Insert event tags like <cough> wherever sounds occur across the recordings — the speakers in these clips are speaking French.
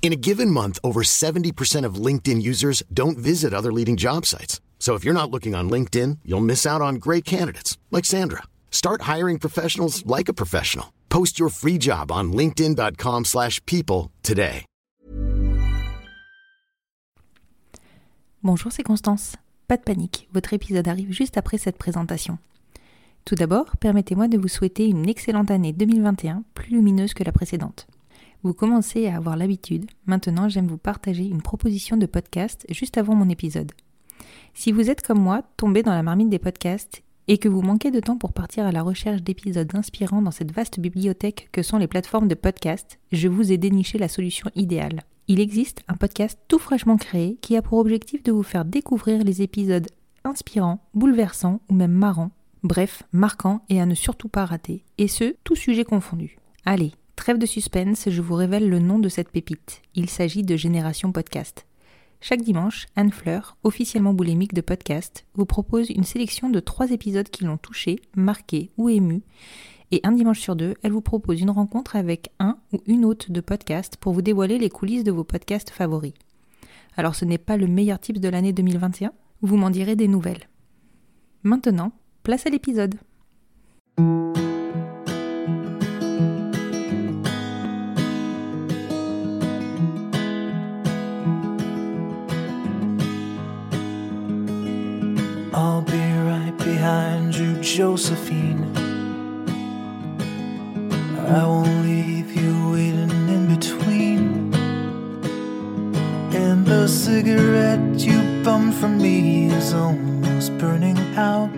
In a given month, over 70% of LinkedIn users don't visit other leading job sites. So if you're not looking on LinkedIn, you'll miss out on great candidates like Sandra. Start hiring professionals like a professional. Post your free job on linkedin.com/people today. Bonjour, c'est Constance. Pas de panique, votre épisode arrive juste après cette présentation. Tout d'abord, permettez-moi de vous souhaiter une excellente année 2021, plus lumineuse que la précédente. Vous commencez à avoir l'habitude, maintenant j'aime vous partager une proposition de podcast juste avant mon épisode. Si vous êtes comme moi, tombé dans la marmite des podcasts et que vous manquez de temps pour partir à la recherche d'épisodes inspirants dans cette vaste bibliothèque que sont les plateformes de podcast, je vous ai déniché la solution idéale. Il existe un podcast tout fraîchement créé qui a pour objectif de vous faire découvrir les épisodes inspirants, bouleversants ou même marrants, bref, marquants et à ne surtout pas rater, et ce, tout sujet confondu. Allez, trêve de suspense, je vous révèle le nom de cette pépite. Il s'agit de Génération Podcast. Chaque dimanche, Anne Fleur, officiellement boulimique de podcast, vous propose une sélection de trois épisodes qui l'ont touché, marqué ou ému. Et un dimanche sur deux, elle vous propose une rencontre avec un ou une hôte de podcast pour vous dévoiler les coulisses de vos podcasts favoris. Alors ce n'est pas le meilleur tips de l'année 2021 Vous m'en direz des nouvelles. Maintenant, place à l'épisode. Josephine. I won't leave you waiting in between. And the cigarette you bummed from me is almost burning out.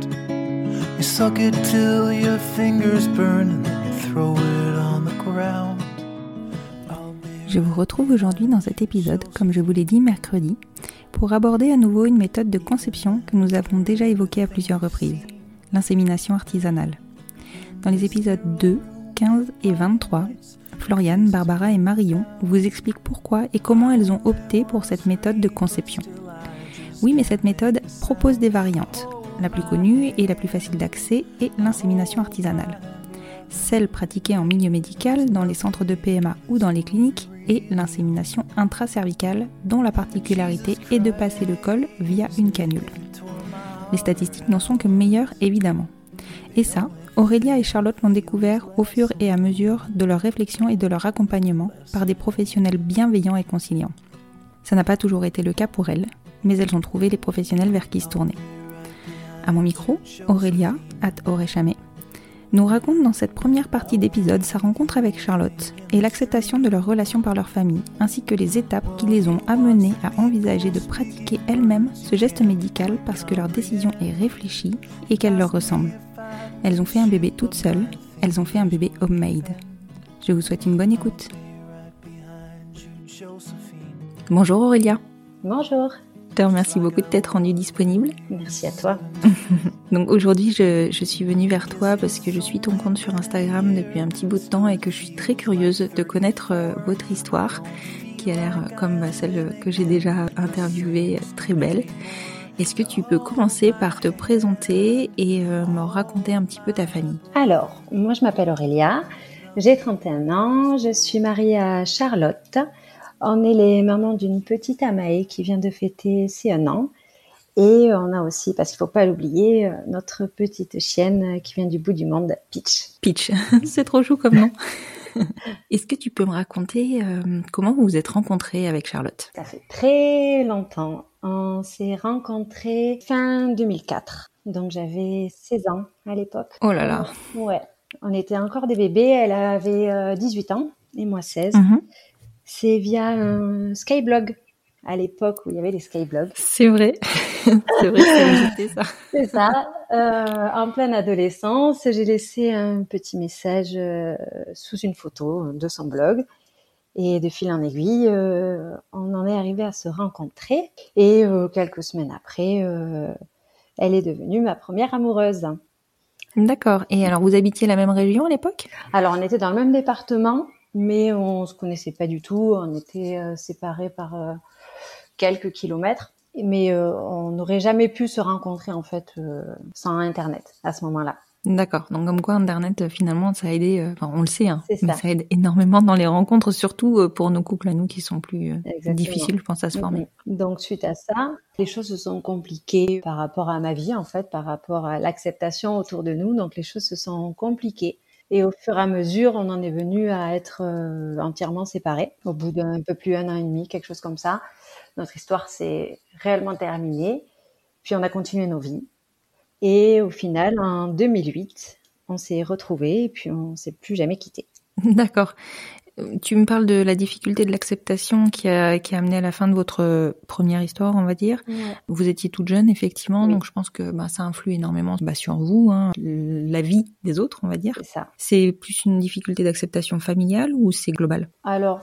You suck it till your fingers burn and then throw it on the ground. Je vous retrouve aujourd'hui dans cet épisode, comme je vous l'ai dit mercredi, pour aborder à nouveau une méthode de conception que nous avons déjà évoquée à plusieurs reprises, l'insémination artisanale. Dans les épisodes 2, 15 et 23, Floriane, Barbara et Marion vous expliquent pourquoi et comment elles ont opté pour cette méthode de conception. Oui, mais cette méthode propose des variantes. La plus connue et la plus facile d'accès est l'insémination artisanale. Celle pratiquée en milieu médical, dans les centres de PMA ou dans les cliniques, et l'insémination intracervicale, dont la particularité est de passer le col via une canule. Les statistiques n'en sont que meilleures, évidemment. Et ça, Aurélia et Charlotte l'ont découvert au fur et à mesure de leur réflexion et de leur accompagnement par des professionnels bienveillants et conciliants. Ça n'a pas toujours été le cas pour elles, mais elles ont trouvé les professionnels vers qui se tourner. À mon micro, Aurélia, at Auréchamé, nous raconte dans cette première partie d'épisode sa rencontre avec Charlotte et l'acceptation de leur relation par leur famille, ainsi que les étapes qui les ont amenées à envisager de pratiquer elles-mêmes ce geste médical parce que leur décision est réfléchie et qu'elle leur ressemble. Elles ont fait un bébé toutes seules, elles ont fait un bébé homemade. Je vous souhaite une bonne écoute. Bonjour Aurélia, Bonjour, je te remercie beaucoup de t'être rendue disponible. merci à toi. <laughs> Donc aujourd'hui, je, je suis venue vers toi parce que je suis ton compte sur Instagram depuis un petit bout de temps et que je suis très curieuse de connaître euh, votre histoire, qui a l'air comme celle que j'ai déjà interviewée, euh, très belle. Est-ce que tu peux commencer par te présenter et euh, me raconter un petit peu ta famille? Alors, moi je m'appelle Aurélia, j'ai 31 ans, je suis mariée à Charlotte. On est les mamans d'une petite Amae qui vient de fêter ses un an. Et on a aussi, parce qu'il faut pas l'oublier, euh, notre petite chienne qui vient du bout du monde, Peach. Peach, <laughs> c'est trop chou comme nom. <laughs> Est-ce que tu peux me raconter euh, comment vous vous êtes rencontrés avec Charlotte? Ça fait très longtemps. On s'est rencontrés fin 2004. Donc j'avais 16 ans à l'époque. Oh là là. Ouais, on était encore des bébés. Elle avait euh, 18 ans et moi 16. Mhm. C'est via un Skyblog à l'époque où il y avait les Skyblogs. C'est vrai. <laughs> c'est vrai que ça. C'est ça. Euh, en pleine adolescence, j'ai laissé un petit message euh, sous une photo de son blog. Et de fil en aiguille, euh, on en est arrivé à se rencontrer. Et euh, quelques semaines après, euh, elle est devenue ma première amoureuse. D'accord. Et alors, vous habitiez la même région à l'époque? Alors, on était dans le même département, mais on se connaissait pas du tout. On était euh, séparés par euh, quelques kilomètres. Mais euh, on n'aurait jamais pu se rencontrer en fait sans Internet à ce moment-là. D'accord. Donc, comme quoi, Internet, finalement, ça a aidé, enfin, on le sait, hein, C'est mais ça. ça aide énormément dans les rencontres, surtout pour nos couples à nous qui sont plus difficiles, je pense, à se former. Donc suite à ça, les choses se sont compliquées par rapport à ma vie en fait, par rapport à l'acceptation autour de nous. Donc les choses se sont compliquées. Et au fur et à mesure, on en est venu à être euh, entièrement séparés. Au bout d'un peu plus d'un an et demi, quelque chose comme ça, notre histoire s'est réellement terminée. Puis on a continué nos vies. Et au final, en 2008, on s'est retrouvés et puis on s'est plus jamais quittés. <laughs> D'accord. Tu me parles de la difficulté de l'acceptation qui a, qui a amené à la fin de votre première histoire, on va dire. Vous étiez toute jeune, effectivement, Oui. donc je pense que bah, ça influe énormément bah, sur vous, hein, la vie des autres, on va dire. C'est ça. C'est plus une difficulté d'acceptation familiale ou c'est global? Alors,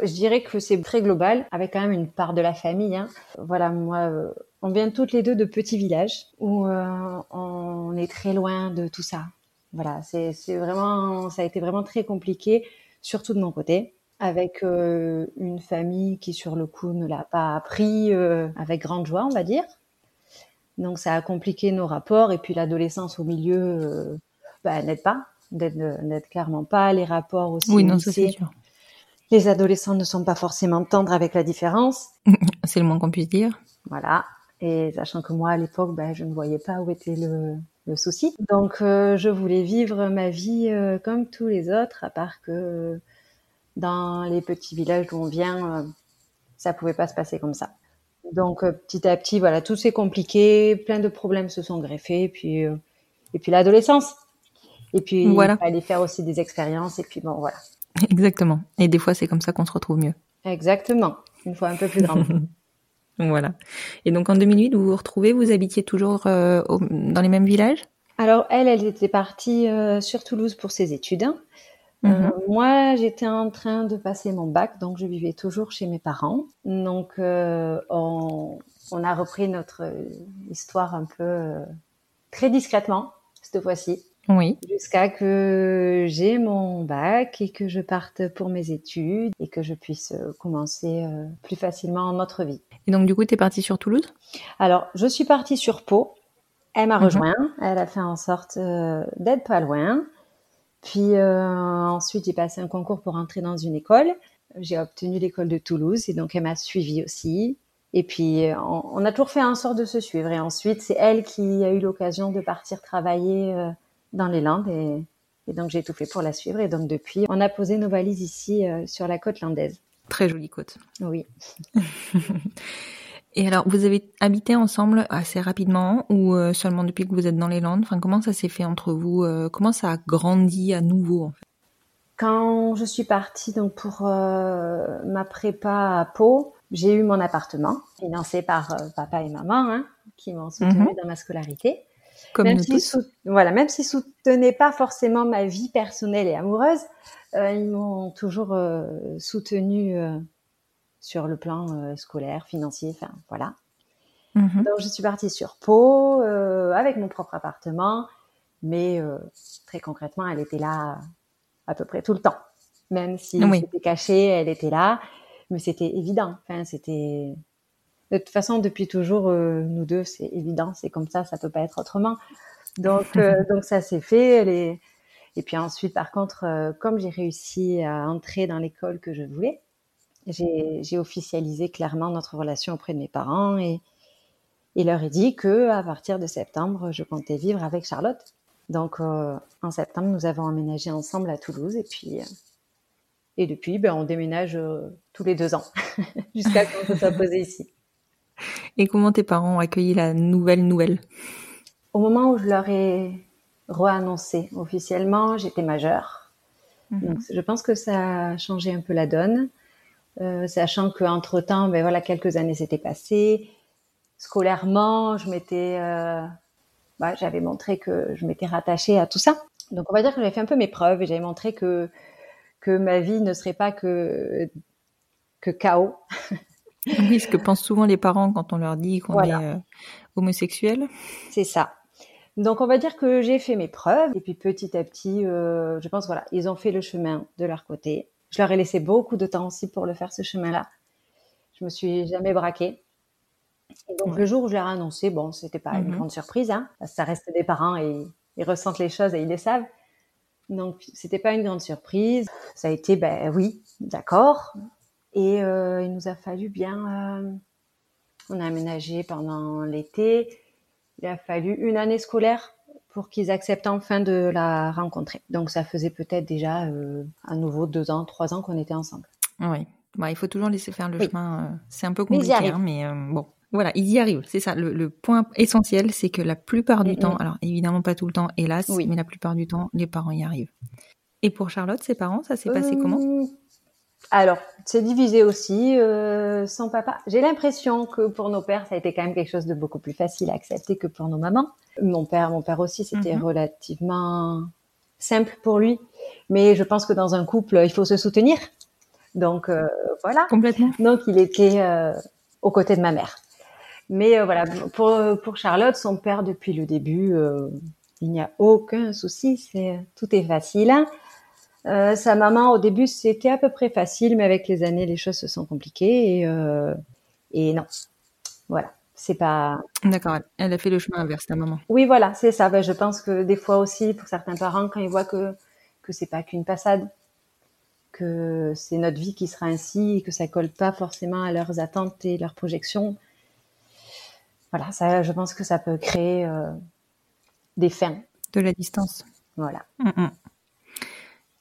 je dirais que c'est très global, avec quand même une part de la famille. hein. Voilà, moi, euh, on vient toutes les deux de petits villages où euh, on est très loin de tout ça. Voilà, c'est c'est vraiment, ça a été vraiment très compliqué, surtout de mon côté, avec euh, une famille qui sur le coup ne l'a pas appris euh, avec grande joie, on va dire. Donc ça a compliqué nos rapports et puis l'adolescence au milieu euh, bah, n'aide pas, n'aide n'aide clairement pas. Les rapports aussi Oui, non, c'est sûr. les adolescents ne sont pas forcément tendres avec la différence. <laughs> C'est le moins qu'on puisse dire. Voilà. Et sachant que moi, à l'époque, ben, je ne voyais pas où était le, souci. Donc, euh, je voulais vivre ma vie euh, comme tous les autres, à part que dans les petits villages d'où on vient, euh, ça pouvait pas se passer comme ça. Donc, petit à petit, voilà, tout s'est compliqué, plein de problèmes se sont greffés, et puis, et puis l'adolescence. Et puis, Voilà. il fallait faire aussi des expériences, et puis bon, voilà. Exactement. Et des fois, c'est comme ça qu'on se retrouve mieux. Exactement. Une fois un peu plus <laughs> Voilà. Et donc en 2008, vous vous retrouvez, vous habitiez toujours euh, au- dans les mêmes villages? Alors elle, elle était partie euh, sur Toulouse pour ses études. Euh, Mhm. moi, j'étais en train de passer mon bac, donc je vivais toujours chez mes parents. Donc on, on a repris notre histoire un peu très discrètement cette fois-ci, Oui. jusqu'à que j'ai mon bac et que je parte pour mes études et que je puisse euh, commencer euh, plus facilement notre vie. Et donc du coup, t'es partie sur Toulouse? Alors, je suis partie sur Pau. Elle m'a Mhm. rejoint. Elle a fait en sorte euh, d'être pas loin. Puis euh, ensuite, j'ai passé un concours pour entrer dans une école. J'ai obtenu l'école de Toulouse et donc elle m'a suivie aussi. Et puis, on, on a toujours fait en sorte de se suivre. Et ensuite, c'est elle qui a eu l'occasion de partir travailler euh, dans les Landes. Et, et donc, j'ai tout fait pour la suivre. Et donc, depuis, on a posé nos valises ici euh, sur la côte landaise. Très jolie côte. Oui. <laughs> Et alors, vous avez habité ensemble assez rapidement ou euh, seulement depuis que vous êtes dans les Landes? Enfin, comment ça s'est fait entre vous euh, Comment ça a grandi à nouveau en fait? Quand je suis partie donc pour ma prépa à Pau, j'ai eu mon appartement financé par papa et maman hein, qui m'ont soutenue Mhm. dans ma scolarité. Comme même s'ils sou- voilà, même s'ils soutenaient pas forcément ma vie personnelle et amoureuse, euh, ils m'ont toujours euh, soutenue euh, sur le plan scolaire, financier, enfin voilà. Mhm. Donc je suis partie sur Pau avec mon propre appartement, mais très concrètement, elle était là à peu près tout le temps. Même si Oui. c'était caché, elle était là, mais c'était évident. Enfin, c'était de toute façon depuis toujours euh, nous deux, c'est évident, c'est comme ça, ça peut pas être autrement. Donc euh, <laughs> donc ça s'est fait. Et puis ensuite, par contre, euh, comme j'ai réussi à entrer dans l'école que je voulais, j'ai officialisé clairement notre relation auprès de mes parents et et leur ai dit que à partir de septembre, je comptais vivre avec Charlotte. Donc en septembre, nous avons emménagé ensemble à Toulouse et puis et depuis, ben, on déménage tous les deux ans <laughs> jusqu'à qu'on se soit posé ici. Et comment tes parents ont accueilli la nouvelle nouvelle? Au moment où je leur ai reannoncé officiellement, j'étais majeure. Donc je pense que ça a changé un peu la donne, euh, sachant qu'entre temps, ben voilà, quelques années s'étaient passées. Scolairement, je m'étais, euh, bah, j'avais montré que je m'étais rattachée à tout ça. Donc on va dire que j'avais fait un peu mes preuves et j'avais montré que que ma vie ne serait pas que que chaos. <laughs> oui, ce que pensent souvent les parents quand on leur dit qu'on est euh, homosexuel. C'est ça. Donc on va dire que j'ai fait mes preuves et puis petit à petit, euh, je pense voilà, ils ont fait le chemin de leur côté. Je leur ai laissé beaucoup de temps aussi pour le faire ce chemin-là. Je me suis jamais braquée. Et donc le jour où je leur ai annoncé, bon, c'était pas une mhm. grande surprise, hein, ça reste des parents et ils ressentent les choses et ils les savent. Donc c'était pas une grande surprise. Ça a été, ben oui, d'accord. Et euh, il nous a fallu bien, euh, on a aménagé pendant l'été. Il a fallu une année scolaire pour qu'ils acceptent enfin de la rencontrer. Donc ça faisait peut-être déjà euh, à nouveau deux ans, trois ans qu'on était ensemble. Oui, il faut toujours laisser faire le chemin. C'est un peu compliqué, hein, mais bon. Voilà, ils y arrivent. C'est ça. Le, point essentiel, c'est que la plupart du temps, alors évidemment pas tout le temps, hélas, mais la plupart du temps, les parents y arrivent. Et pour Charlotte, ses parents, ça s'est passé comment? Alors, c'est divisé aussi. Euh, sans papa, j'ai l'impression que pour nos pères, ça a été quand même quelque chose de beaucoup plus facile à accepter que pour nos mamans. Mon père, mon père aussi, c'était mhm. relativement simple pour lui. Mais je pense que dans un couple, il faut se soutenir. Donc euh, voilà. Complètement. Donc il était euh, aux côtés de ma mère. Mais euh, voilà, pour, pour Charlotte, son père depuis le début, euh, il n'y a aucun souci, c'est tout est facile. Euh, sa maman, au début, c'était à peu près facile, mais avec les années, les choses se sont compliquées et, euh, et non. Voilà, c'est pas. D'accord, elle a fait le chemin inverse, ta maman. Oui, voilà, c'est ça. Ben, je pense que des fois aussi, pour certains parents, quand ils voient que que c'est pas qu'une passade, que c'est notre vie qui sera ainsi et que ça colle pas forcément à leurs attentes et leurs projections. Voilà, ça, je pense que ça peut créer euh, des fins. De la distance. Voilà. Mm, mm.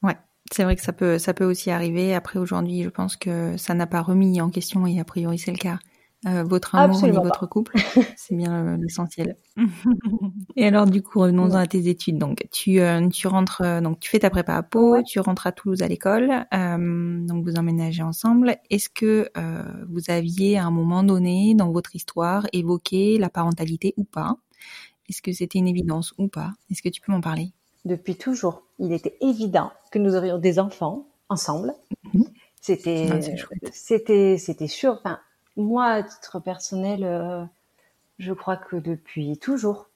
Ouais, c'est vrai que ça peut, ça peut aussi arriver. Après, aujourd'hui, je pense que ça n'a pas remis en question, et a priori, c'est le cas, euh, votre amour et votre couple. <laughs> C'est bien l'essentiel. <laughs> et alors, du coup, revenons-en à tes études. Donc, tu, euh, tu rentres, euh, donc tu fais ta prépa à Pau, tu rentres à Toulouse à l'école, donc vous emménagez ensemble. Est-ce que vous aviez à un moment donné dans votre histoire évoqué la parentalité ou pas? Est-ce que c'était une évidence ou pas? Est-ce que tu peux m'en parler? Depuis toujours, il était évident que nous aurions des enfants ensemble. Mhm. C'était, ah, c'était, c'était sûr. Enfin, moi, à titre personnel, euh, je crois que depuis toujours,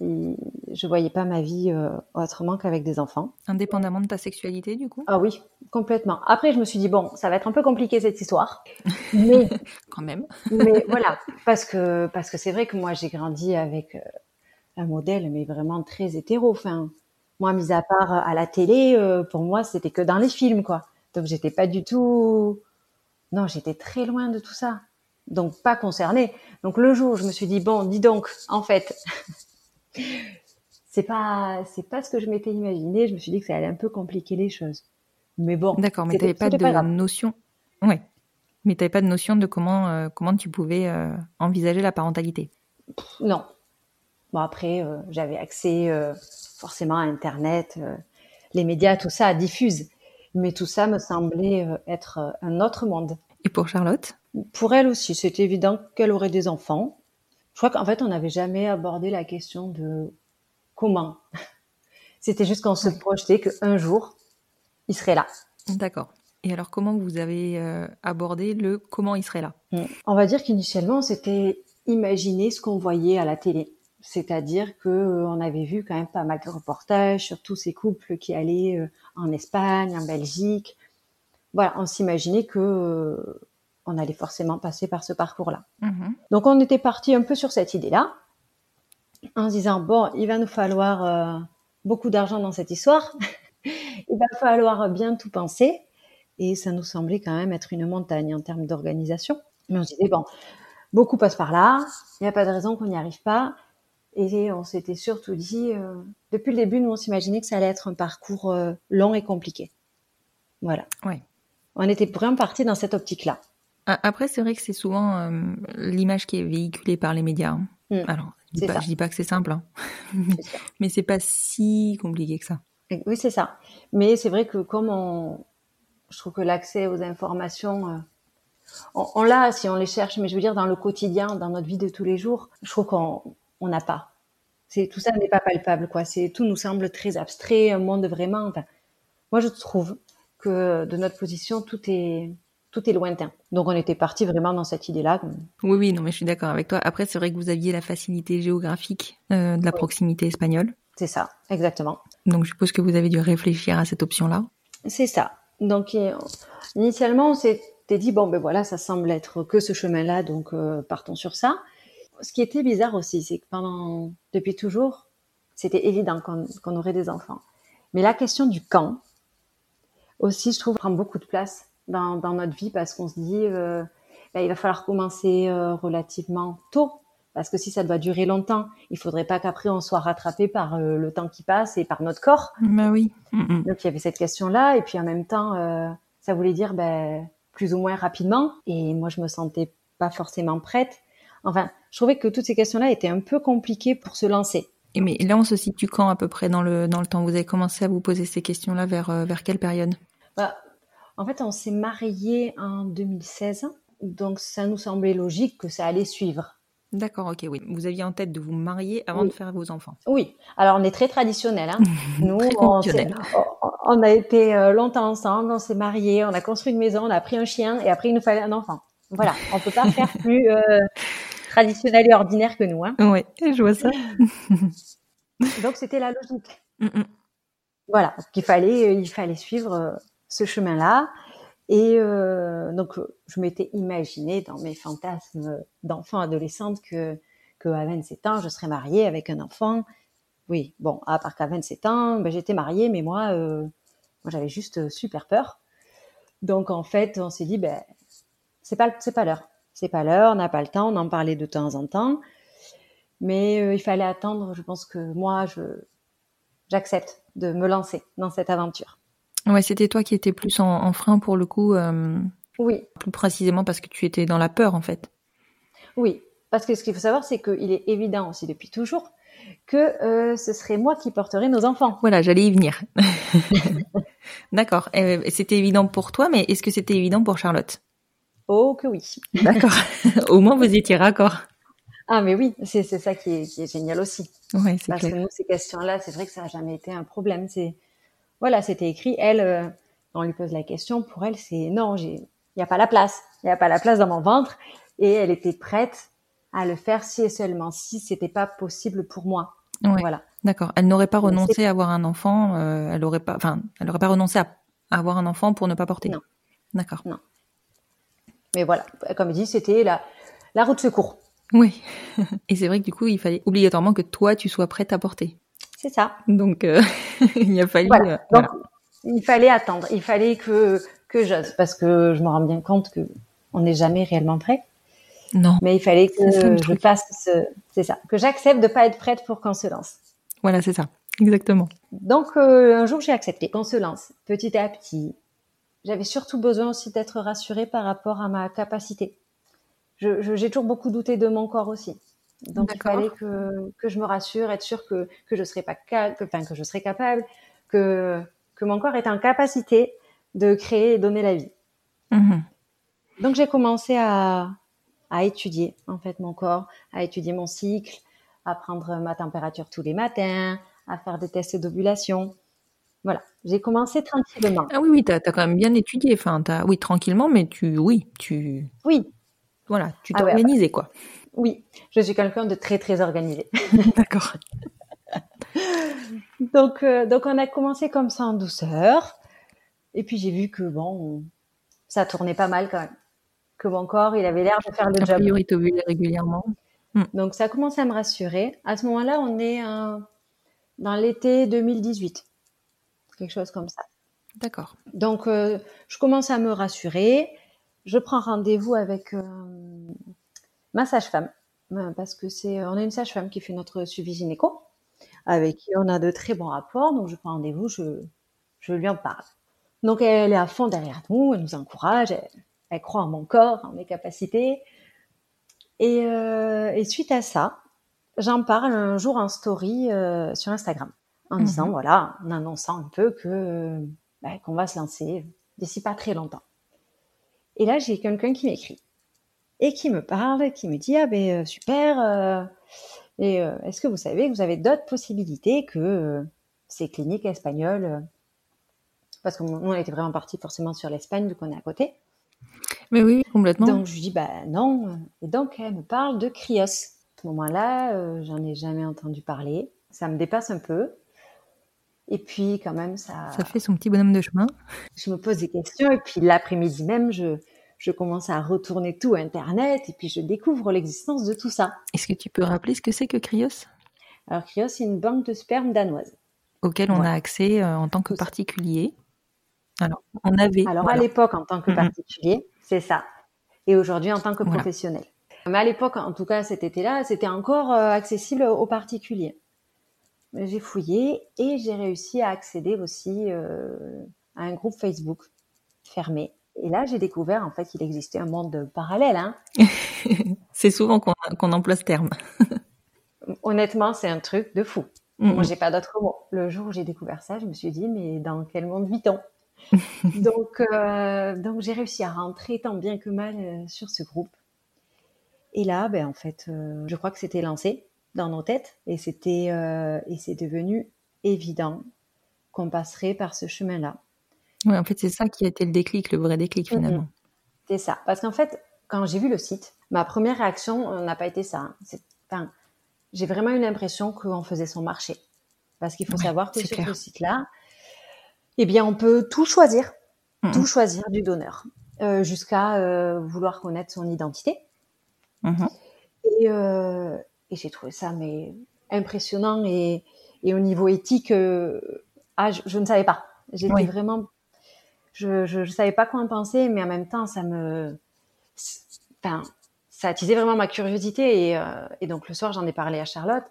je voyais pas ma vie euh, autrement qu'avec des enfants. Indépendamment de ta sexualité, du coup? Ah oui, complètement. Après, je me suis dit bon, ça va être un peu compliqué cette histoire, mais <laughs> quand même. mais <laughs> voilà, parce que parce que c'est vrai que moi j'ai grandi avec euh, un modèle, mais vraiment très hétéro. Enfin, moi, mis à part à la télé, euh, pour moi, c'était que dans les films, quoi. Donc, j'étais pas du tout. Non, j'étais très loin de tout ça. Donc, pas concernée. Donc, le jour où je me suis dit, bon, dis donc, en fait, <laughs> c'est pas, c'est pas ce que je m'étais imaginé. Je me suis dit que ça allait un peu compliquer les choses. Mais bon. D'accord, mais t'avais pas de notion. Ouais. Mais t'avais pas de notion de comment, euh, comment tu pouvais euh, envisager la parentalité? Non. Bon, après, j'avais accès forcément Internet, euh, les médias, tout ça diffuse. Mais tout ça me semblait euh, être euh, un autre monde. Et pour Charlotte? Pour elle aussi, c'était évident qu'elle aurait des enfants. Je crois qu'en fait, on n'avait jamais abordé la question de comment. <laughs> C'était juste qu'on se projetait qu'un jour, il serait là. D'accord. Et alors, comment vous avez abordé le comment il serait là? Mmh. On va dire qu'initialement, c'était imaginer ce qu'on voyait à la télé. C'est-à-dire que euh, on avait vu quand même pas mal de reportages sur tous ces couples qui allaient euh, en Espagne, en Belgique. Voilà, on s'imaginait que euh, on allait forcément passer par ce parcours-là. Mm-hmm. Donc on était parti un peu sur cette idée-là, en se disant bon, il va nous falloir beaucoup d'argent dans cette histoire, <laughs> il va falloir bien tout penser, et ça nous semblait quand même être une montagne en termes d'organisation. Mais on se disait bon, beaucoup passent par là, il n'y a pas de raison qu'on n'y arrive pas. Et on s'était surtout dit, euh, depuis le début, nous on s'imaginait que ça allait être un parcours euh, long et compliqué. Voilà. Ouais. On était vraiment parti dans cette optique-là. Après, c'est vrai que c'est souvent euh, l'image qui est véhiculée par les médias. Hein. Mm. Alors, je dis, pas, dis pas que c'est simple, hein. <laughs> mais c'est pas si compliqué que ça. Oui, c'est ça. Mais c'est vrai que comme on, je trouve que l'accès aux informations, on, on l'a si on les cherche, mais je veux dire dans le quotidien, dans notre vie de tous les jours, je trouve qu'on on n'a pas. C'est tout ça n'est pas palpable, quoi. C'est tout nous semble très abstrait, un monde vraiment. moi, je trouve que de notre position, tout est tout est lointain. Donc on était parti vraiment dans cette idée-là. Oui, oui, non, mais je suis d'accord avec toi. Après, c'est vrai que vous aviez la facilité géographique euh, de la proximité espagnole. C'est ça, exactement. Donc je suppose que vous avez dû réfléchir à cette option-là. C'est ça. Donc initialement, on s'était dit bon ben voilà, ça semble être que ce chemin-là, donc euh, partons sur ça. Ce qui était bizarre aussi, c'est que pendant depuis toujours, c'était évident qu'on aurait des enfants. Mais la question du quand aussi, je trouve, prend beaucoup de place dans, dans notre vie parce qu'on se dit, euh, ben, il va falloir commencer euh, relativement tôt. Parce que si ça doit durer longtemps, il faudrait pas qu'après on soit rattrapé par euh, le temps qui passe et par notre corps. Bah oui. Donc il y avait cette question-là et puis en même temps, euh, ça voulait dire ben, plus ou moins rapidement. Et moi je me sentais pas forcément prête. Enfin, je trouvais que toutes ces questions-là étaient un peu compliquées pour se lancer. Et mais là, on se situe quand à peu près dans le dans le temps? Vous avez commencé à vous poser ces questions-là vers vers quelle période? Bah, en fait, on s'est marié en 2016, donc ça nous semblait logique que ça allait suivre. D'accord, ok, oui. Vous aviez en tête de vous marier avant de faire vos enfants? Oui. Alors on est très traditionnel. Hein. <laughs> Nous, <laughs> on, on, a été euh, longtemps ensemble, on s'est mariés, on a construit une maison, on a pris un chien et après il nous fallait un enfant. Voilà, on peut pas faire <laughs> plus euh, traditionnel et ordinaire que nous. Hein. Oui, je vois ça. <laughs> Donc c'était la logique. Mm, mm. Voilà, il fallait, il fallait suivre euh, ce chemin-là. Et euh, donc, je m'étais imaginé dans mes fantasmes d'enfant adolescente que, que à 27 ans, je serais mariée avec un enfant. Oui, bon, à part qu'à 27 ans, ben, j'étais mariée, mais moi, euh, moi j'avais juste super peur. Donc, en fait, on s'est dit, ben, c'est pas, c'est pas l'heure. C'est pas l'heure, on n'a pas le temps, on en parlait de temps en temps. Mais euh, il fallait attendre, je pense que moi, je, j'accepte de me lancer dans cette aventure. Ouais, c'était toi qui étais plus en, frein pour le coup. Euh, oui. Plus précisément parce que tu étais dans la peur en fait. Oui, parce que ce qu'il faut savoir, c'est qu'il est évident aussi depuis toujours que euh, ce serait moi qui porterais nos enfants. Voilà, j'allais y venir. <laughs> D'accord. C'était évident pour toi, mais est-ce que c'était évident pour Charlotte? Oh que oui. D'accord. <laughs> Au moins vous étiez raccord. Ah mais oui, c'est ça qui est, qui est, génial aussi. Ouais, c'est Parce que nous, ces questions-là, c'est vrai que ça n'a jamais été un problème. C'est voilà, c'était écrit. Elle, euh, on lui pose la question. Pour elle, c'est non, il n'y a pas la place. Il n'y a pas la place dans mon ventre. Et elle était prête à le faire si et seulement si c'était pas possible pour moi. Voilà. D'accord. Elle n'aurait pas renoncé à avoir un enfant. Euh, elle aurait pas, enfin, elle n'aurait pas renoncé à avoir un enfant pour ne pas porter. Non. D'accord. Non. Mais voilà, comme dit, c'était la la route secours. Oui. <laughs> Et c'est vrai que du coup, il fallait obligatoirement que toi, tu sois prête à porter. C'est ça. Donc, euh, <laughs> il a fallu. Voilà. Euh, Donc, il fallait attendre. Il fallait que que j'ose, parce que je me rends bien compte que on n'est jamais réellement prêt. Non. Mais il fallait que je fasse ce, c'est ça, que j'accepte de pas être prête pour qu'on se lance. Voilà, c'est ça, exactement. Donc euh, un jour j'ai accepté qu'on se lance petit à petit. J'avais surtout besoin aussi d'être rassurée par rapport à ma capacité. Je, j'ai toujours beaucoup douté de mon corps aussi. Donc il fallait que, que je me rassure, être sûre que, que je serais pas que, enfin, que je serais capable, que, que mon corps est en capacité de créer et donner la vie. Mhm. Donc j'ai commencé à, à étudier en fait mon corps, à étudier mon cycle, à prendre ma température tous les matins, à faire des tests d'ovulation. Voilà, j'ai commencé tranquillement. Ah oui, oui, t'as as quand même bien étudié. Enfin, as, oui, tranquillement, mais tu, oui, tu. Oui. Voilà, tu t'organisais ah quoi. Oui, je suis quelqu'un de très très organisé. <laughs> D'accord. <laughs> donc euh, donc on a commencé comme ça en douceur, et puis j'ai vu que bon, ça tournait pas mal quand même, que mon corps il avait l'air de faire le job. Priori, régulièrement. Hmm. Donc ça a commencé à me rassurer. À ce moment-là, on est dans l'été 2018, quelque chose comme ça. D'accord. Donc euh, je commence à me rassurer. Je prends rendez-vous avec euh, ma sage-femme, euh, parce que c'est, on a une sage-femme qui fait notre suivi gynéco, avec qui on a de très bons rapports. Donc je prends rendez-vous, je, je lui en parle. Donc elle est à fond derrière nous, elle nous encourage, elle, croit en mon corps, en mes capacités. Et, euh, et suite à ça, j'en parle un jour en story sur Instagram, en disant mhm. voilà, en annonçant un peu que bah, qu'on va se lancer d'ici pas très longtemps. Et là, j'ai quelqu'un qui m'écrit et qui me parle, qui me dit ah ben euh, super. Euh, et euh, est-ce que vous savez que vous avez d'autres possibilités que ces cliniques espagnoles parce que nous, on était vraiment parti forcément sur l'Espagne, vu qu'on est à côté. Mais oui, complètement. Donc, je lui dis, bah non. Et donc, elle me parle de Krios. À ce moment-là, euh, j'en ai jamais entendu parler. Ça me dépasse un peu. Et puis, quand même, ça. Ça fait son petit bonhomme de chemin. Je me pose des questions. Et puis, l'après-midi même, je, je commence à retourner tout Internet. Et puis, je découvre l'existence de tout ça. Est-ce que tu peux rappeler ce que c'est que Krios? Alors, Krios, c'est une banque de sperme danoise. Auquel on Ouais. a accès euh, en tant que particulier. Alors, on avait. Alors, voilà. à l'époque, en tant que Mhm. particulier, c'est ça. Et aujourd'hui, en tant que Voilà. professionnel. Mais à l'époque, en tout cas cet été-là, c'était encore euh, accessible aux particuliers. J'ai fouillé et j'ai réussi à accéder aussi euh, à un groupe Facebook fermé. Et là, j'ai découvert en fait qu'il existait un monde parallèle. Hein. <laughs> c'est souvent qu'on emploie ce terme. <laughs> Honnêtement, c'est un truc de fou. Mm, Moi, j'ai pas d'autre mot. Le jour où j'ai découvert ça, je me suis dit, mais dans quel monde vit-on? <laughs> Donc, euh, donc j'ai réussi à rentrer tant bien que mal euh, sur ce groupe. Et là, ben en fait, euh, je crois que c'était lancé dans nos têtes et c'était euh, et c'est devenu évident qu'on passerait par ce chemin-là. Ouais, en fait, c'est ça qui a été le déclic, le vrai déclic finalement. C'est ça. Parce qu'en fait, quand j'ai vu le site, ma première réaction n'a pas été ça. hein. Enfin, j'ai vraiment eu l'impression qu'on faisait son marché. Parce qu'il faut Ouais, savoir que sur clair. ce site-là, eh bien, on peut tout choisir, tout choisir du donneur, euh, jusqu'à euh, vouloir connaître son identité. Mhm. Et, euh, et j'ai trouvé ça mais impressionnant et, et au niveau éthique, euh, ah, je, je ne savais pas. J'étais Oui. vraiment, je, je savais pas quoi en penser, mais en même temps, ça me, enfin, ça attisait vraiment ma curiosité et, euh, et donc le soir, j'en ai parlé à Charlotte.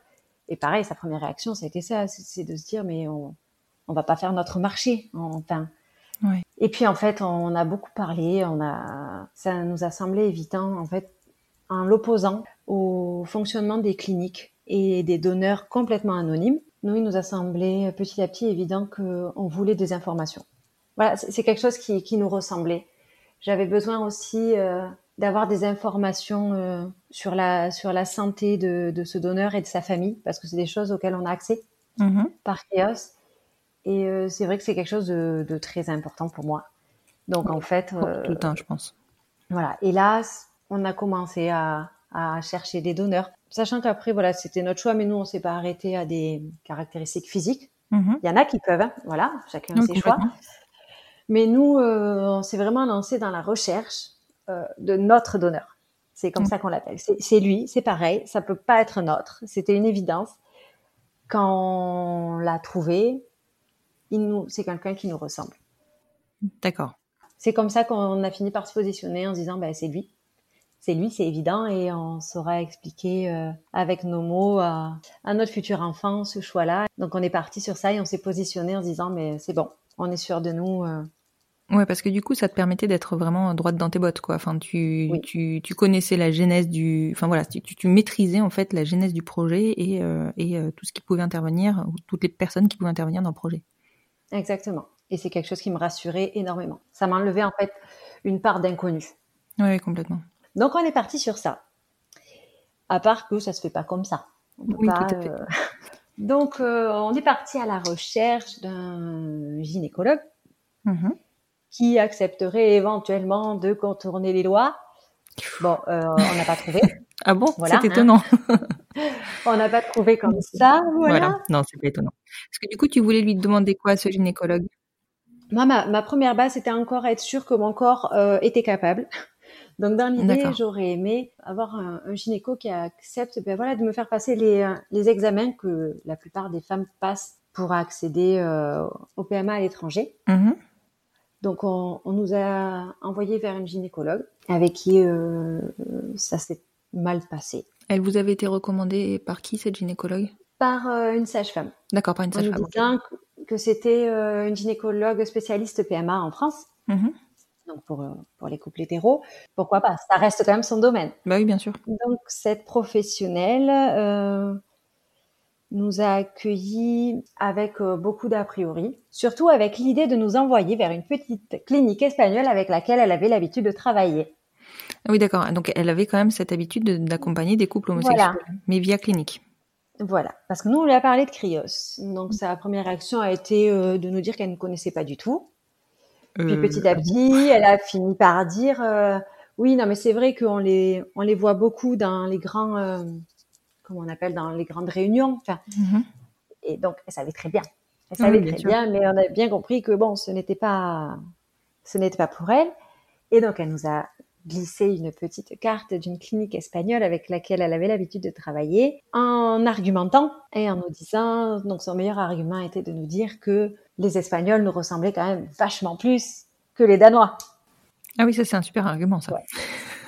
Et pareil, sa première réaction, ça a été ça, c'est- de se dire mais on, on va pas faire notre marché, enfin. Et puis en fait, on a beaucoup parlé, on a, ça nous a semblé évident en fait, en l'opposant au fonctionnement des cliniques et des donneurs complètement anonymes. Nous, il nous a semblé petit à petit évident qu'on voulait des informations. Voilà, c'est quelque chose qui, qui nous ressemblait. J'avais besoin aussi euh, d'avoir des informations euh, sur la sur la santé de, de ce donneur et de sa famille, parce que c'est des choses auxquelles on a accès Mhm. par Chaos. Et euh, c'est vrai que c'est quelque chose de, de très important pour moi. Donc en fait, Pour tout un, je pense. voilà. Et là, c- on a commencé à, à chercher des donneurs, sachant qu'après, voilà, c'était notre choix, mais nous, on s'est pas arrêté à des caractéristiques physiques. Mhm. Il y en a qui peuvent, hein, voilà, chacun a Oui, ses choix. Mais nous, euh, on s'est vraiment lancé dans la recherche euh, de notre donneur. C'est comme Mm. ça qu'on l'appelle. C'est lui, c'est pareil, ça peut pas être notre. C'était une évidence. Quand on l'a trouvé, c'est quelqu'un qui nous ressemble. D'accord. C'est comme ça qu'on a fini par se positionner en se disant, bah, c'est lui. C'est lui, c'est évident, et on saura expliquer euh, avec nos mots à, à notre futur enfant ce choix-là. Donc on est parti sur ça et on s'est positionné en se disant, mais c'est bon, on est sûr de nous. euh, Ouais, parce que du coup, ça te permettait d'être vraiment droite dans tes bottes, quoi. Enfin, tu, Oui. tu, tu connaissais la genèse du, enfin voilà, tu, tu, tu maîtrisais en fait la genèse du projet et, euh, et euh, tout ce qui pouvait intervenir, ou toutes les personnes qui pouvaient intervenir dans le projet. Exactement. Et c'est quelque chose qui me rassurait énormément. Ça m'enlevait en fait une part d'inconnu. Ouais, complètement. Donc on est parti sur ça. À part que ça se fait pas comme ça. On peut Oui, pas, tout à fait. euh, <laughs> Donc on est parti à la recherche d'un gynécologue Mhm. qui accepterait éventuellement de contourner les lois. Bon, euh, on n'a pas trouvé. <laughs> Ah bon, Voilà, c'est hein. étonnant. <laughs> On n'a pas trouvé comme ça. Voilà. Non, c'est pas étonnant. Parce que du coup, tu voulais lui demander quoi à ce gynécologue? Moi, ma, ma première base, c'était encore être sûr que mon corps euh, était capable. Donc, dans l'idée, j'aurais aimé avoir un, un gynéco qui accepte ben, voilà, de me faire passer les, euh, les examens que la plupart des femmes passent pour accéder euh, au PMA à l'étranger. Mhm. Donc, on, on nous a envoyé vers une gynécologue avec qui euh, ça s'est mal passé. Elle vous avait été recommandée par qui cette gynécologue? Par euh, une sage-femme. D'accord, par une En sage-femme. ok. disant que, que c'était une gynécologue spécialiste PMA en France. Mhm. Donc pour, euh, pour les couples hétéros, pourquoi pas Ça reste quand même son domaine. Bah oui, bien sûr. Donc cette professionnelle euh, nous a accueillis avec euh, beaucoup d'a priori, surtout avec l'idée de nous envoyer vers une petite clinique espagnole avec laquelle elle avait l'habitude de travailler. Oui, d'accord. Donc, elle avait quand même cette habitude de- d'accompagner des couples homosexuels, Voilà. mais via clinique. Voilà, parce que nous on lui a parlé de Cryos. Donc sa première réaction a été euh, de nous dire qu'elle ne connaissait pas du tout. Puis Euh, petit à ah petit, elle a fini par dire euh, oui, non, mais c'est vrai qu'on les on les voit beaucoup dans les grands euh, comment on appelle dans les grandes réunions. Enfin, Mhm. et donc elle savait très bien. Elle Oui, savait bien très sûr. bien, mais on a bien compris que bon, ce n'était pas ce n'était pas pour elle. Et donc elle nous a glissé une petite carte d'une clinique espagnole avec laquelle elle avait l'habitude de travailler en argumentant et en nous disant donc son meilleur argument était de nous dire que les Espagnols nous ressemblaient quand même vachement plus que les Danois. Ah oui, ça c'est un super argument, ça. Ouais.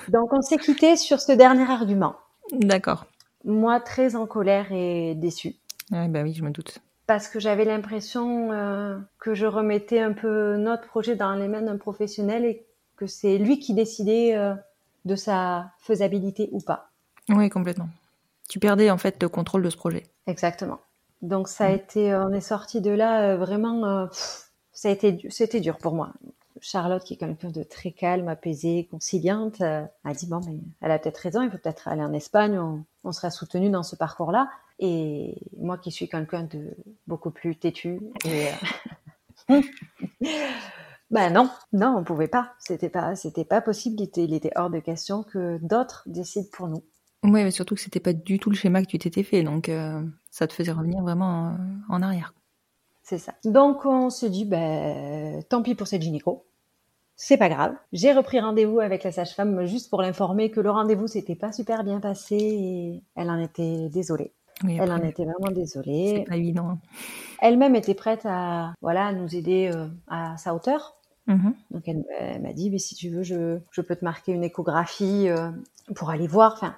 Donc on s'est quitté sur ce dernier argument. D'accord. Moi très en colère et déçue Ouais, bah oui, je me doute. parce que j'avais l'impression euh, que je remettais un peu notre projet dans les mains d'un professionnel et que c'est lui qui décidait euh, de sa faisabilité ou pas. Oui, complètement. Tu perdais en fait le contrôle de ce projet. Exactement. Donc ça a Mm. été, on est sorti de là euh, vraiment, euh, pff, ça a été, c'était dur pour moi. Charlotte, qui est quelqu'un de très calme, apaisée, conciliante, euh, a dit bon, mais elle a peut-être raison, il faut peut-être aller en Espagne, on, on sera soutenu dans ce parcours-là. Et moi, qui suis quelqu'un de beaucoup plus têtu, et euh, <laughs> ben non, non, on pouvait pas. C'était pas, c'était pas possible. Il était, il était hors de question que d'autres décident pour nous. Oui, mais surtout que c'était pas du tout le schéma que tu t'étais fait, donc euh, ça te faisait revenir vraiment euh, en arrière. C'est ça. Donc on se dit, ben, tant pis pour cette gynéco. C'est pas grave. J'ai repris rendez-vous avec la sage-femme juste pour l'informer que le rendez-vous s'était pas super bien passé et elle en était désolée. Oui, Elle en était vraiment c'est désolée. pas évident. Elle-même était prête à, voilà, nous aider euh, à sa hauteur. Mhm. Donc elle, elle m'a dit, mais si tu veux, je, je peux te marquer une échographie euh, pour aller voir. Enfin,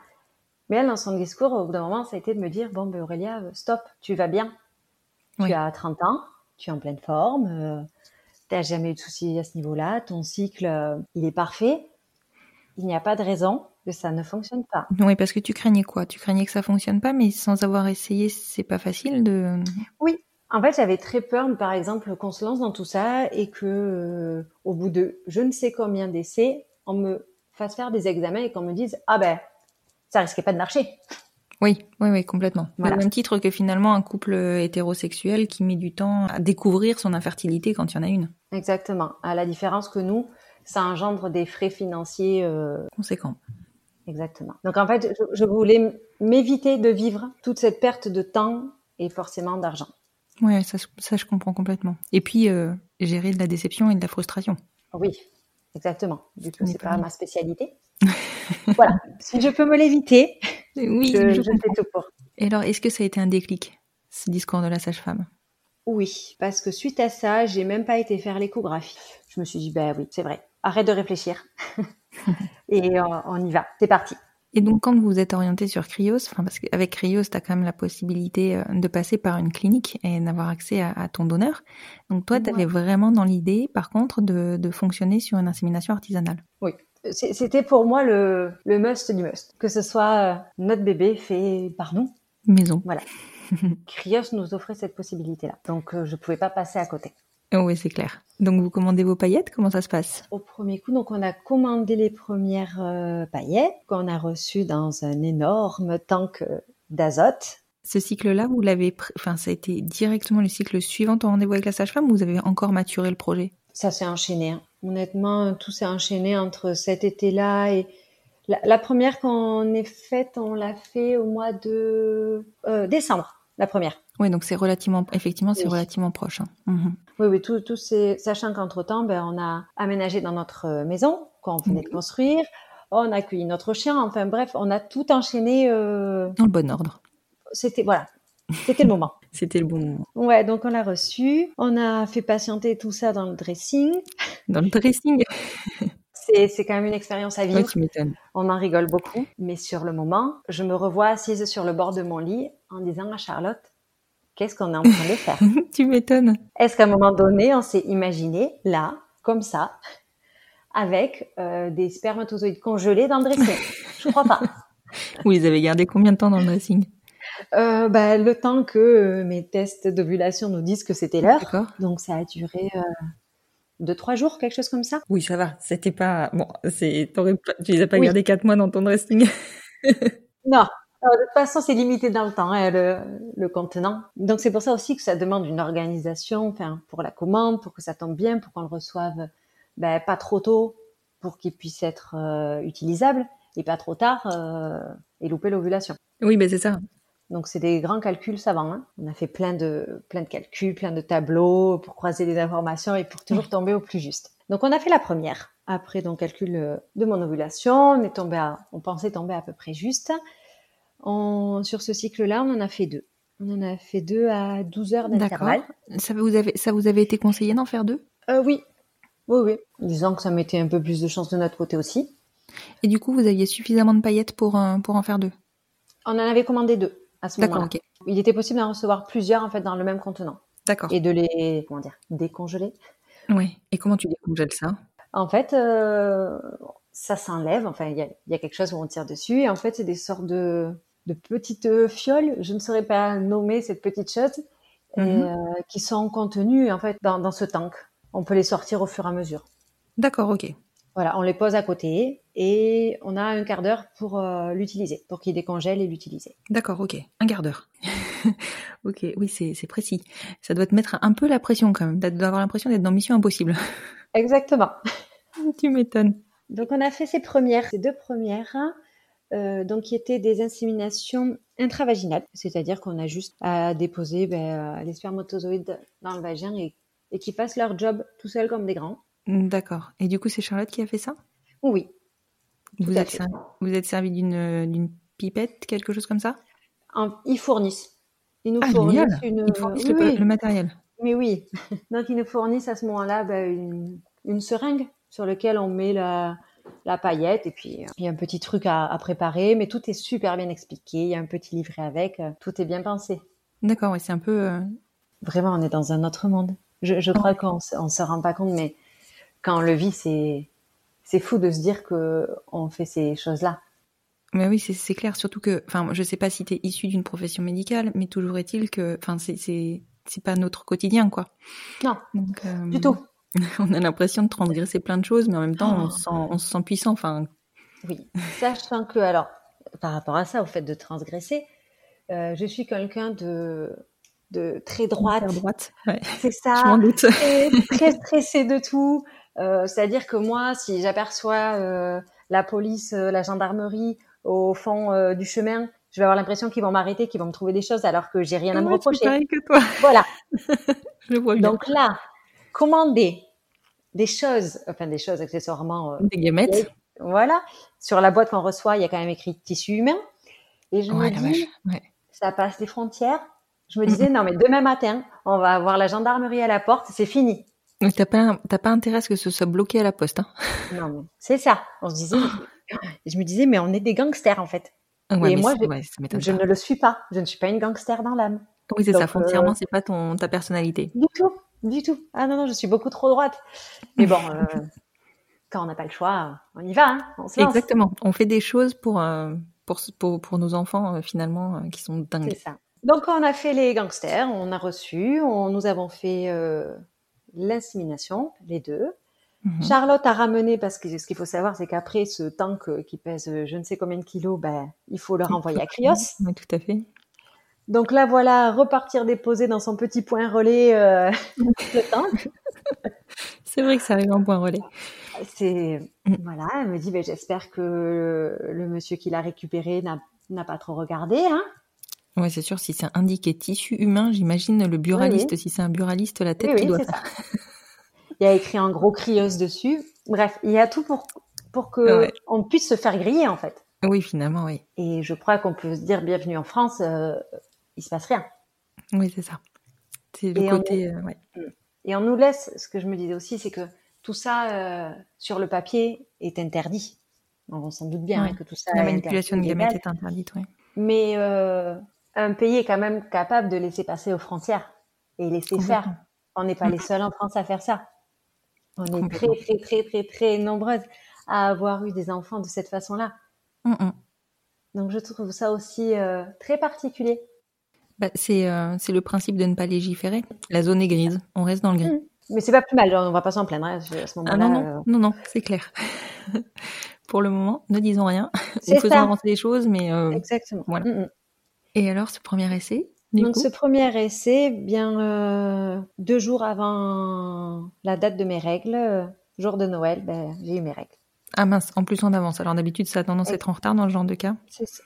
mais elle, dans son discours, au bout d'un moment, ça a été de me dire, bon, ben Aurélia, euh, stop, tu vas bien. Oui. Tu as 30 ans, tu es en pleine forme, euh, tu n'as jamais eu de soucis à ce niveau-là, ton cycle, euh, il est parfait. Il n'y a pas de raison que ça ne fonctionne pas. Oui, parce que tu craignais quoi? Tu craignais que ça fonctionne pas, mais sans avoir essayé, c'est pas facile de. Oui. En fait, j'avais très peur, par exemple, qu'on se lance dans tout ça et que, euh, au bout de je ne sais combien d'essais, on me fasse faire des examens et qu'on me dise ah ben ça risquait pas de marcher. Oui, oui, oui, complètement. Voilà. Au même titre que finalement un couple hétérosexuel qui met du temps à découvrir son infertilité quand il y en a une. Exactement. À la différence que nous, ça engendre des frais financiers. euh, Conséquent. exactement. Donc en fait, je, je voulais m'éviter de vivre toute cette perte de temps et forcément d'argent. Ouais, ça, ça je comprends complètement. Et puis euh, gérer de la déception et de la frustration. Oui, exactement. Du coup, c'est pas ma spécialité. <laughs> voilà. Si je peux me l'éviter, Oui, je, je je comprends. fais tout pour. Et alors, est-ce que ça a été un déclic, ce discours de la sage-femme? Oui, parce que suite à ça, j'ai même pas été faire l'échographie. Je me suis dit, ben oui, c'est vrai. Arrête de réfléchir. <laughs> Et euh, on y va. C'est parti. Et donc, quand vous êtes orienté sur Cryos, enfin, parce qu'avec Cryos, tu as quand même la possibilité euh, de passer par une clinique et d'avoir accès à, à ton donneur. Donc, toi, tu avais vraiment dans l'idée, par contre, de, de fonctionner sur une insémination artisanale. Oui. C'était pour moi le, le must du must. Que ce soit euh, notre bébé fait par nous. Maison. Cryos <laughs> nous offrait cette possibilité-là. Donc, euh, je pouvais pas passer à côté. Oh, oui, c'est clair. Donc, vous commandez vos paillettes, comment ça se passe? Au premier coup, donc on a commandé les premières euh, paillettes qu'on a reçues dans un énorme tank euh, d'azote. Ce cycle-là, vous l'avez, enfin, ça a été directement le cycle suivant ton rendez-vous avec la sage-femme ou vous avez encore maturé le projet? Ça s'est enchaîné. hein. Honnêtement, tout s'est enchaîné entre cet été-là et la, la première qu'on ait faite, on l'a fait au mois de euh, décembre. La première. Oui, donc c'est relativement, effectivement, c'est Oui. relativement proche. hein. Mhm. Oui, oui, tout, tout c'est sachant qu'entre temps, ben, on a aménagé dans notre euh, maison qu'on venait de construire. On a accueilli notre chien. Enfin bref, on a tout enchaîné. euh, Dans le bon ordre. C'était voilà, c'était le moment. <laughs> C'était le bon moment. Ouais, donc on l'a reçu. On a fait patienter tout ça dans le dressing. Dans le dressing <laughs> C'est quand même une expérience à Ouais, vivre. tu m'étonnes. On en rigole beaucoup, mais sur le moment, je me revois assise sur le bord de mon lit en disant à Charlotte, qu'est-ce qu'on est en train de faire? <laughs> Tu m'étonnes. Est-ce qu'à un moment donné, on s'est imaginé là, comme ça, avec euh, des spermatozoïdes congelés dans le dressing? Je crois pas. <laughs> Vous les avez gardés combien de temps dans le dressing? Euh, bah, le temps que euh, mes tests d'ovulation nous disent que c'était l'heure. D'accord. Donc ça a duré euh, deux trois jours, quelque chose comme ça. Oui, ça va. C'était pas. Bon, c'est. pas- Tu les as pas Oui. gardés quatre mois dans ton dressing. <laughs> Non. Alors, de toute façon, c'est limité dans le temps, hein, le, le contenant. Donc, c'est pour ça aussi que ça demande une organisation, enfin, pour la commande, pour que ça tombe bien, pour qu'on le reçoive ben, pas trop tôt pour qu'il puisse être euh, utilisable et pas trop tard euh, et louper l'ovulation. Oui, ben c'est ça. Donc c'est des grands calculs savants. Hein. On a fait plein de plein de calculs, plein de tableaux pour croiser les informations et pour toujours <laughs> tomber au plus juste. Donc on a fait la première. Après donc calcul euh, de mon ovulation, on est tombé à, on pensait tomber à peu près juste. On, sur ce cycle-là, on en a fait deux. On en a fait deux à 12 heures d'intervalle. Ça vous avait ça vous avait été conseillé d'en faire deux? Euh, Oui, oui, oui. Disons que ça mettait un peu plus de chance de notre côté aussi. Et du coup, vous aviez suffisamment de paillettes pour euh, pour en faire deux? On en avait commandé deux à ce moment-là. Il était possible d'en recevoir plusieurs en fait dans le même contenant D'accord. et de les comment dire décongeler. Oui. Et comment tu décongèles ça? En fait, euh, ça s'enlève. Enfin, il y a, il y a quelque chose où on tire dessus. Et en fait, c'est des sortes de, de petites euh, fioles. Je ne saurais pas nommer cette petite chose. et, Mhm. euh, qui sont contenues en fait dans, dans ce tank. On peut les sortir au fur et à mesure. D'accord, ok. Voilà, on les pose à côté et on a un quart d'heure pour euh, l'utiliser, pour qu'il décongèle et l'utiliser. D'accord, ok. Un quart d'heure. <laughs> ok, oui, c'est précis. Ça doit te mettre un peu la pression quand même. Tu dois avoir l'impression d'être dans Mission Impossible. <laughs> Exactement. tu m'étonnes. Donc on a fait ces premières, ces deux premières, euh, donc qui étaient des inséminations intravaginales, c'est-à-dire qu'on a juste à déposer ben, euh, les spermatozoïdes dans le vagin et, et qui fassent leur job tout seuls comme des grands. D'accord. Et du coup, c'est Charlotte qui a fait ça? Oui, vous êtes, servi, vous êtes servi d'une pipette, quelque chose comme ça? Ils fournissent. Ils nous Ah, fournissent une. Ils fournissent oui, le, oui. le matériel. Mais oui. Donc, ils nous fournissent à ce moment-là ben, une, une seringue sur laquelle on met la, la paillette et puis euh, il y a un petit truc à, à préparer, mais tout est super bien expliqué. Il y a un petit livret avec, euh, tout est bien pensé. D'accord, ouais, c'est un peu... euh, Vraiment, on est dans un autre monde. Je, je crois qu'on on se rend pas compte, mais quand on le vit, c'est c'est fou de se dire que on fait ces choses-là. Mais oui, c'est c'est clair. Surtout que, enfin, je sais pas si tu es issu d'une profession médicale, mais toujours est-il que, enfin, c'est c'est c'est pas notre quotidien, quoi. Non, Donc, euh, du tout. <laughs> On a l'impression de transgresser plein de choses, mais en même temps, on, Oh. se sent, on se sent puissant. Enfin, Oui, sachant que, alors, par rapport à ça, au fait de transgresser, euh, je suis quelqu'un de, de très droite. hyper droite. Ouais, C'est je m'en ça, doute. très, très stressée de tout. Euh, C'est-à-dire que moi, si j'aperçois euh, la police, euh, la gendarmerie au fond euh, du chemin, je vais avoir l'impression qu'ils vont m'arrêter, qu'ils vont me trouver des choses alors que j'ai rien à me reprocher. pareil que toi? Voilà. <laughs> Je le vois bien. Donc là, commander des choses, enfin des choses accessoirement, euh, Des gamètes. voilà, sur la boîte qu'on reçoit, il y a quand même écrit tissu humain. Et je Ouais, me dis. Ouais. ça passe les frontières. Je me disais, non, mais demain matin, on va avoir la gendarmerie à la porte, c'est fini. Mais t'as pas, t'as pas intérêt à ce que ce soit bloqué à la poste, hein. Non, c'est ça. On se disait, <gasps> je me disais, mais on est des gangsters, en fait. Ouais, Et moi, c'est- je- ouais, ça m'étonne Je ne le suis pas. Je ne suis pas une gangster dans l'âme. Oui, c'est ça. donc, Foncièrement, euh, c'est pas ton, ta personnalité. Du tout. Du tout. Ah non, non, je suis beaucoup trop droite. Mais bon, euh, <laughs> quand on n'a pas le choix, on y va, hein. On se lance. Exactement. On fait des choses pour, euh, pour, pour, pour nos enfants, euh, finalement, euh, qui sont C'est dingues. ça. Donc on a fait les gangsters, on a reçu, on, nous avons fait euh, l'insémination, les deux. Mhm. Charlotte a ramené, parce que ce qu'il faut savoir, c'est qu'après ce tank qui pèse euh, je ne sais combien de kilos, ben, il faut le renvoyer à Krios. Oui, tout à fait. Donc là, voilà, repartir déposer dans son petit point relais euh, <laughs> le tank. <laughs> C'est vrai que ça arrive en point relais. C'est Mm. voilà, elle me dit, ben, j'espère que le, le monsieur qui l'a récupéré n'a n'a pas trop regardé, hein. Ouais, c'est sûr, si c'est indiqué tissu humain, j'imagine le buraliste. Si c'est un buraliste, la tête Oui, qui oui, doit c'est faire. ça. Il y a écrit en gros crieuse dessus. Bref, il y a tout pour pour que Ouais. on puisse se faire griller en fait. Oui, finalement, oui. Et je crois qu'on peut se dire bienvenue en France. euh, il se passe rien. Oui, c'est ça. C'est le Et on côté. euh, ouais. Et on nous laisse. Ce que je me disais aussi, c'est que tout ça euh, sur le papier est interdit. On s'en doute bien Ouais. hein, que tout ça La est manipulation de gamètes est interdite, oui. Mais euh, un pays est quand même capable de laisser passer aux frontières et laisser faire. On n'est pas les seuls en France à faire ça. On est très, très, très, très, très nombreuses à avoir eu des enfants de cette façon-là. Hum. Donc, je trouve ça aussi euh, très particulier. Bah, c'est euh, c'est le principe de ne pas légiférer. La zone est grise. On reste dans le gris. Mm. Mais c'est pas plus mal, on va pas s'en plaindre hein, à ce Ah moment-là. non, non, euh, non, non, c'est clair. <laughs> Pour le moment, ne disons rien. Faisons ça. avancer les choses, mais. Exactement. Voilà. Et alors, ce premier essai du Donc, coup ce premier essai, bien euh, deux jours avant la date de mes règles, euh, jour de Noël, ben, j'ai eu mes règles. Ah mince, en plus en avance. Alors d'habitude, ça a tendance à être en retard dans ce genre de cas.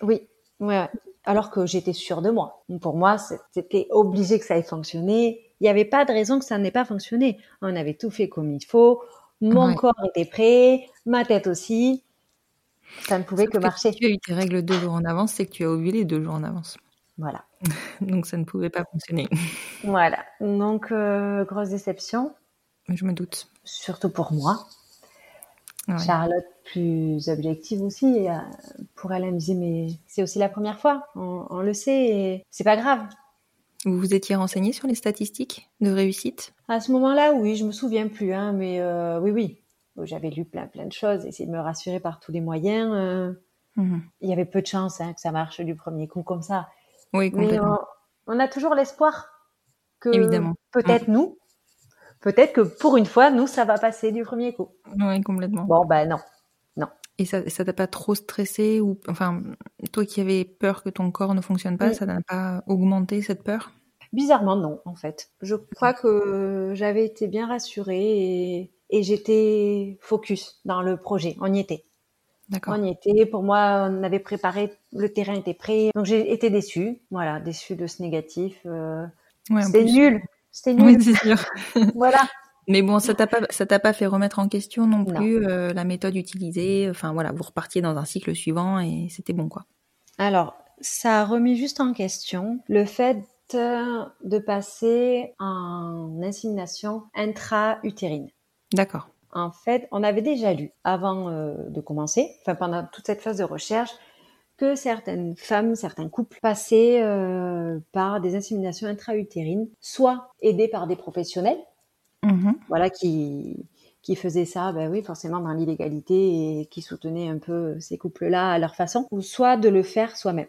Oui, ouais. Alors que j'étais sûre de moi. Pour moi, c'était obligé que ça ait fonctionné. Il n'y avait pas de raison que ça n'ait pas fonctionné. On avait tout fait comme il faut. Mon corps était prêt, ma tête aussi. Ça ne pouvait que, marcher. Si tu as eu tes règles deux jours en avance, c'est que tu as ovulé deux jours en avance. Voilà. <laughs> Donc ça ne pouvait pas fonctionner. <laughs> Voilà. Donc euh, grosse déception. Je me doute. Surtout pour moi. Charlotte, plus objective aussi, euh, pour elle, elle me disait, mais c'est aussi la première fois, on, le sait, et c'est pas grave. Vous vous étiez renseigné sur les statistiques de réussite? À ce moment-là, oui, je me souviens plus, hein, mais euh, oui, oui. J'avais lu plein, plein de choses, essayé de me rassurer par tous les moyens. Euh. Mhm. Il y avait peu de chance hein, que ça marche du premier coup comme ça. Oui, complètement. Mais on, a toujours l'espoir que peut-être mhm. nous, peut-être que pour une fois, nous, ça va passer du premier coup. Oui, complètement. Bon, ben non. Non. Et ça, ça t'a pas trop stressé ou, enfin, toi qui avais peur que ton corps ne fonctionne pas, ça n'a pas augmenté cette peur? Bizarrement, non, en fait. Je crois que j'avais été bien rassurée et, et j'étais focus dans le projet. On y était. D'accord. On y était. Pour moi, on avait préparé, le terrain était prêt. Donc j'ai été déçue. Voilà, déçue de ce négatif. Euh, ouais, C'était nul. C'était nul. Oui, c'est sûr. <laughs> voilà. Mais bon, ça t'a pas, ça t'a pas fait remettre en question non plus euh, la méthode utilisée. Enfin voilà, vous repartiez dans un cycle suivant et c'était bon quoi. Alors, ça a remis juste en question le fait de passer en insémination intra-utérine. D'accord. En fait, on avait déjà lu avant euh, de commencer, enfin pendant toute cette phase de recherche, que certaines femmes, certains couples passaient euh, par des inséminations intra-utérines, soit aidées par des professionnels, mm-hmm. voilà, qui, qui faisaient ça, ben oui, forcément dans l'illégalité et qui soutenaient un peu ces couples-là à leur façon, ou soit de le faire soi-même.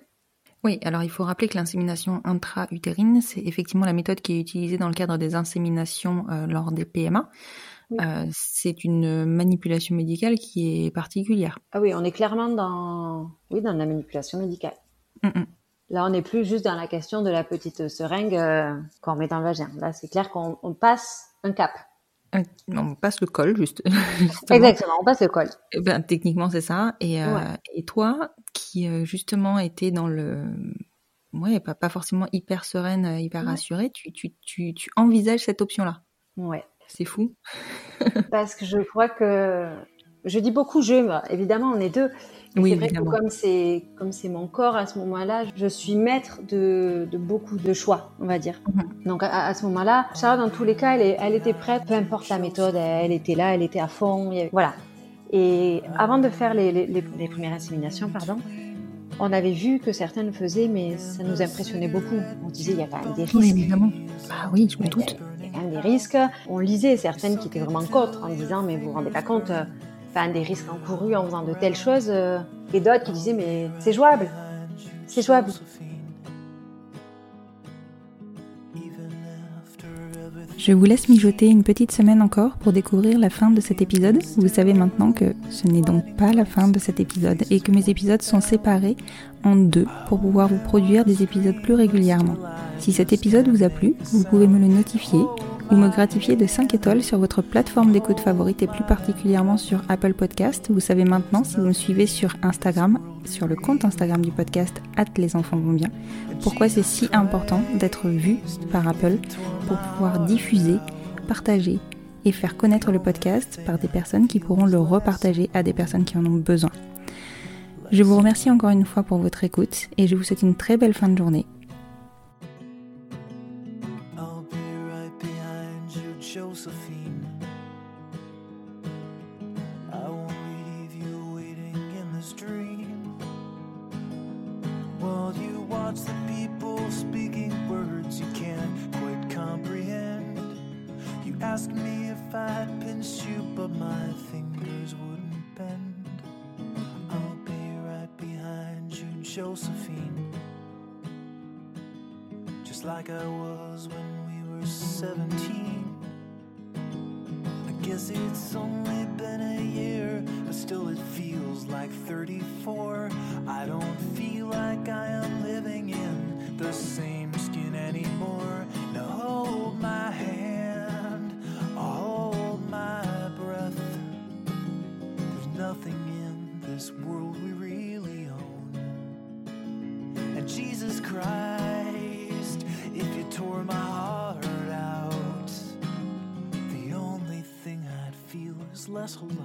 Oui, alors il faut rappeler que l'insémination intra-utérine, c'est effectivement la méthode qui est utilisée dans le cadre des inséminations euh, lors des PMA. Euh, c'est une manipulation médicale qui est particulière. Ah oui, on est clairement dans, oui, dans la manipulation médicale. Là, on n'est plus juste dans la question de la petite seringue euh, qu'on met dans le vagin. Là, c'est clair qu'on passe un cap. On passe le col, juste. <laughs> Exactement, on passe le col. Eh ben, techniquement, c'est ça. Et, euh, et toi, qui justement était dans le, ouais, pas, pas forcément hyper sereine, hyper rassurée, tu, tu, tu, tu envisages cette option-là? Ouais. C'est fou. <laughs> Parce que je crois que je dis beaucoup je, évidemment on est deux. Oui, c'est vrai que comme c'est comme c'est mon corps à ce moment-là, je suis maître de, de beaucoup de choix, on va dire. Mhm. Donc à, ce moment-là, Charlotte dans tous les cas, elle, elle, était prête, peu importe la méthode, elle, était là, elle était à fond, voilà. Et avant de faire les, les, les premières inséminations, pardon, on avait vu que certains le faisaient, mais ça nous impressionnait beaucoup. On disait, il y a quand même des risques. Oui, évidemment. Bah oui, je me doute. Des risques. On lisait certaines qui étaient vraiment contre en disant, mais vous vous rendez pas compte, euh, des risques encourus en faisant de telles choses. Euh, et d'autres qui disaient, mais c'est jouable. C'est jouable. Je vous laisse mijoter une petite semaine encore pour découvrir la fin de cet épisode. Vous savez maintenant que ce n'est donc pas la fin de cet épisode et que mes épisodes sont séparés en deux pour pouvoir vous produire des épisodes plus régulièrement. Si cet épisode vous a plu, vous pouvez me le notifier ou me gratifier de 5 étoiles sur votre plateforme d'écoute favorite et plus particulièrement sur Apple Podcast. Vous savez maintenant si vous me suivez sur Instagram, sur le compte Instagram du podcast les enfants vont bien, pourquoi c'est si important d'être vu par Apple pour pouvoir diffuser, partager et faire connaître le podcast par des personnes qui pourront le repartager à des personnes qui en ont besoin. Je vous remercie encore une fois pour votre écoute et je vous souhaite une très belle fin de journée. Asked me if I'd pinch you, but my fingers wouldn't bend. I'll be right behind you, Josephine. Just like I was when we were 17. Guess it's only been a year, but still it feels like 34. I don't feel like I am living in the same skin anymore. Now hold my feel is